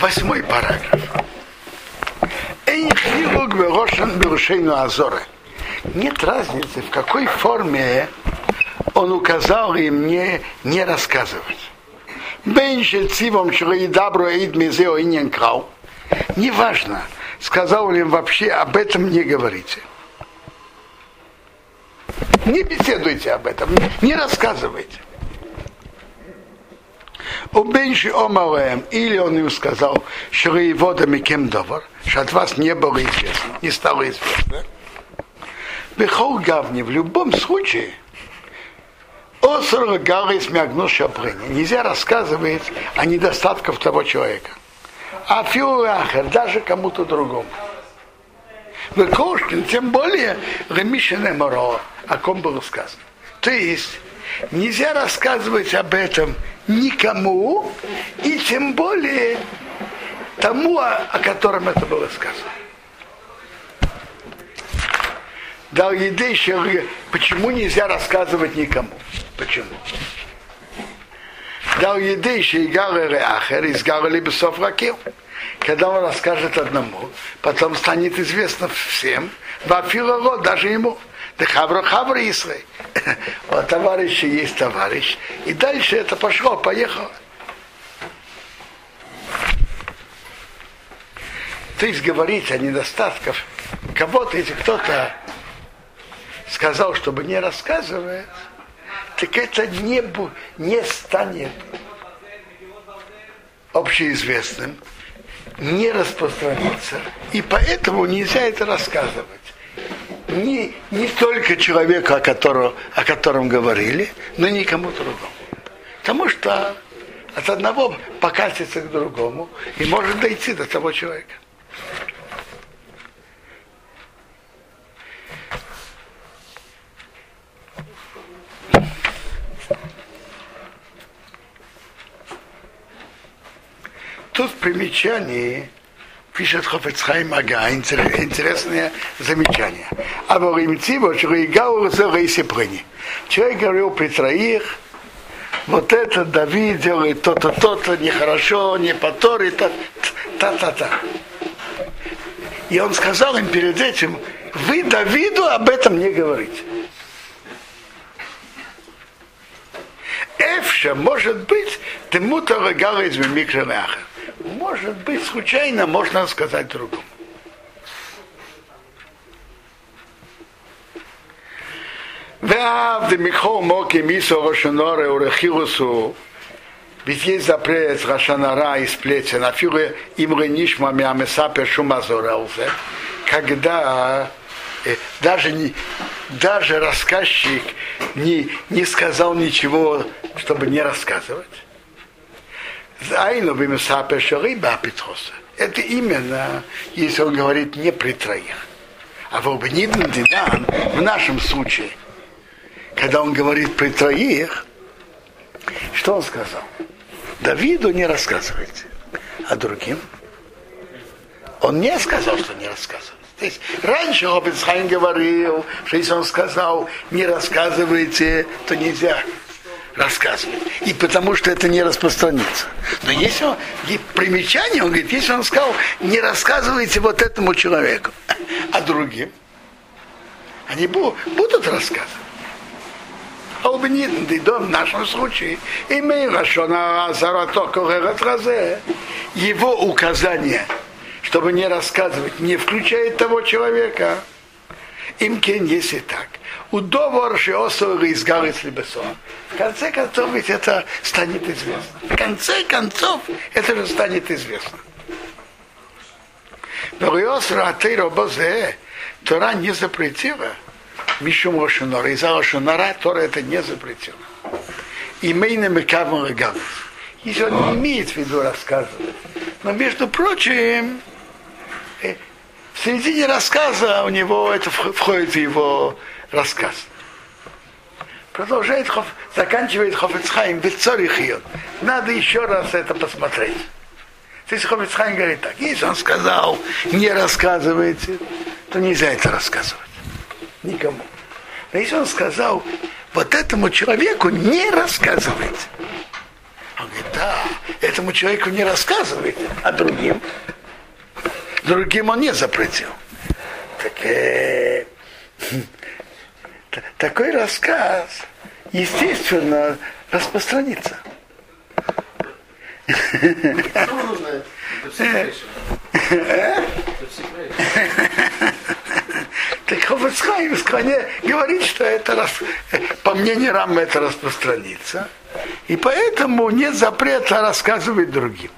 Восьмой параграф. Нет разницы, в какой форме он указал им не, не рассказывать. Беншель цивом добро ид мизео и крау. Неважно, сказал ли им вообще об этом не говорите. Не беседуйте об этом, не рассказывайте. У Бенши Омалем, или он им сказал, что его кем довар, что от вас не было известно, не стало известно. Бехол гавни, в любом случае, Осор Гары смягну шапрыни. Нельзя рассказывать о недостатках того человека. А филахер, даже кому-то другому. Векошкин, тем более Ремишине Моро, о ком было сказано. То есть, нельзя рассказывать об этом никому, и тем более тому, о котором это было сказано. Дал еды еще, почему нельзя рассказывать никому? Почему? Дал еды еще и галы ахер, из галы бесов ракил. Когда он расскажет одному, потом станет известно всем, вафило даже ему. Да хавро хавро. У товарища есть товарищ. И дальше это пошло, поехало. То есть говорить о недостатках кого-то, если кто-то сказал, чтобы не рассказывать, так это не, не станет общеизвестным, не распространится. И поэтому нельзя это рассказывать. Не, не только человеку, о котором, о котором говорили, но никому другому. Потому что от одного покатится к другому и может дойти до того человека. Тут в примечании пишет Хофецхайм Ага, интересное замечание. А во. Человек говорил при троих, вот это Давид делает то-то, то-то, нехорошо, не по Торе, та-та-та. И он сказал им перед этим, вы Давиду об этом не говорите. Эфша, может быть, ты мутара гала из микроляха может быть, случайно можно сказать другому. Ведь есть запрет Рашанара и сплетен, а фигура имры нишмами амесапе шумазораузе, когда э, даже, не, даже рассказчик не, не сказал ничего, чтобы не рассказывать. Зайну шариба Петроса. Это именно, если он говорит не при троих. А в Обнидн Дидан, в нашем случае, когда он говорит при троих, что он сказал? Давиду не рассказывайте, а другим он не сказал, что не рассказывает. То есть раньше Обицхайм говорил, что если он сказал, не рассказывайте, то нельзя рассказывает. И потому что это не распространится. Но если он, примечание, он говорит, если он сказал, не рассказывайте вот этому человеку, а другим, они будут рассказывать. А в нашем случае имеем его указание, чтобы не рассказывать, не включает того человека. Им кен, если так удовор шеосова из Либесоа. В конце концов, ведь это станет известно. В конце концов, это же станет известно. Но Риосра Атейро Бозе Тора не запретила Мишум Рошинора. Из-за Рошинора Тора это не запретила. Имейным и кавом Если он не имеет в виду рассказывать. Но, между прочим, в середине рассказа у него это входит в его рассказ. Продолжает, заканчивает Хофицхайм, Бецорихиот. Надо еще раз это посмотреть. То есть Хофицхайм говорит так, если он сказал, не рассказывайте, то нельзя это рассказывать. Никому. Но если он сказал, вот этому человеку не рассказывайте, Он говорит, да, этому человеку не рассказывает, а другим. Другим он не запретил. Так, э, такой рассказ, естественно, распространится. Так Хофицхайм говорит, что это по мнению Рамы это распространится. И поэтому нет запрета рассказывать другим.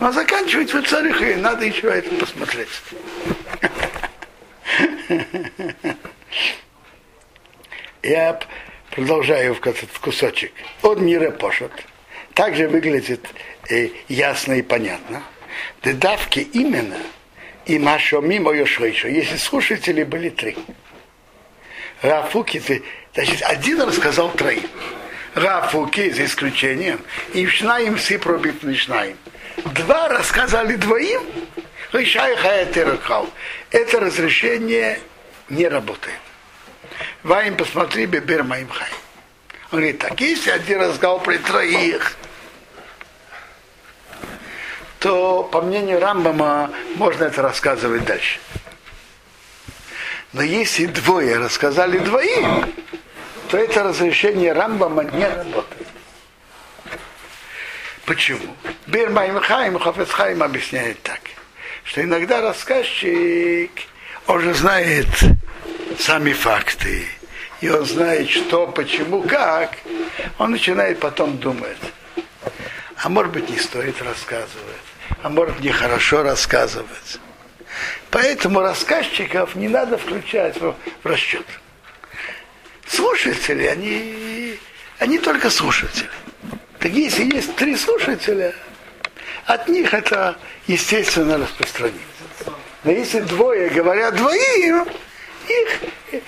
Но заканчивать в царих, и надо еще это посмотреть. Я продолжаю в этот кусочек. От мира пошот. Также выглядит э, ясно и понятно. Дедавки именно и Машо мимо Йошойшо, если слушатели были три. Рафуки, значит, один рассказал троим. Рафуки, за исключением, и Шнаим все пробит Шнаим. Два рассказали двоим, это разрешение не работает. Ваим посмотри, бебер моим хай. Он говорит, так, если один рассказал при троих, то, по мнению Рамбама, можно это рассказывать дальше. Но если двое рассказали двоим, то это разрешение Рамбама не работает. Почему? Бирмаим Хайм, Хафецхайм объясняет так, что иногда рассказчик уже знает сами факты, и он знает, что, почему, как, он начинает потом думать. А может быть, не стоит рассказывать а может нехорошо рассказывать. Поэтому рассказчиков не надо включать в расчет. Слушатели, они, они только слушатели. Так если есть три слушателя, от них это естественно распространится. Но если двое говорят двоим, их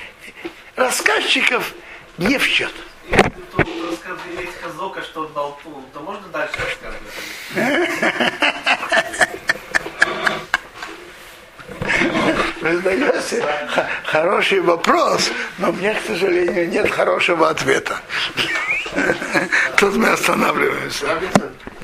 рассказчиков не в счет. Если тут есть хороший вопрос, но мне, к сожалению, нет хорошего ответа. Тут мы останавливаемся.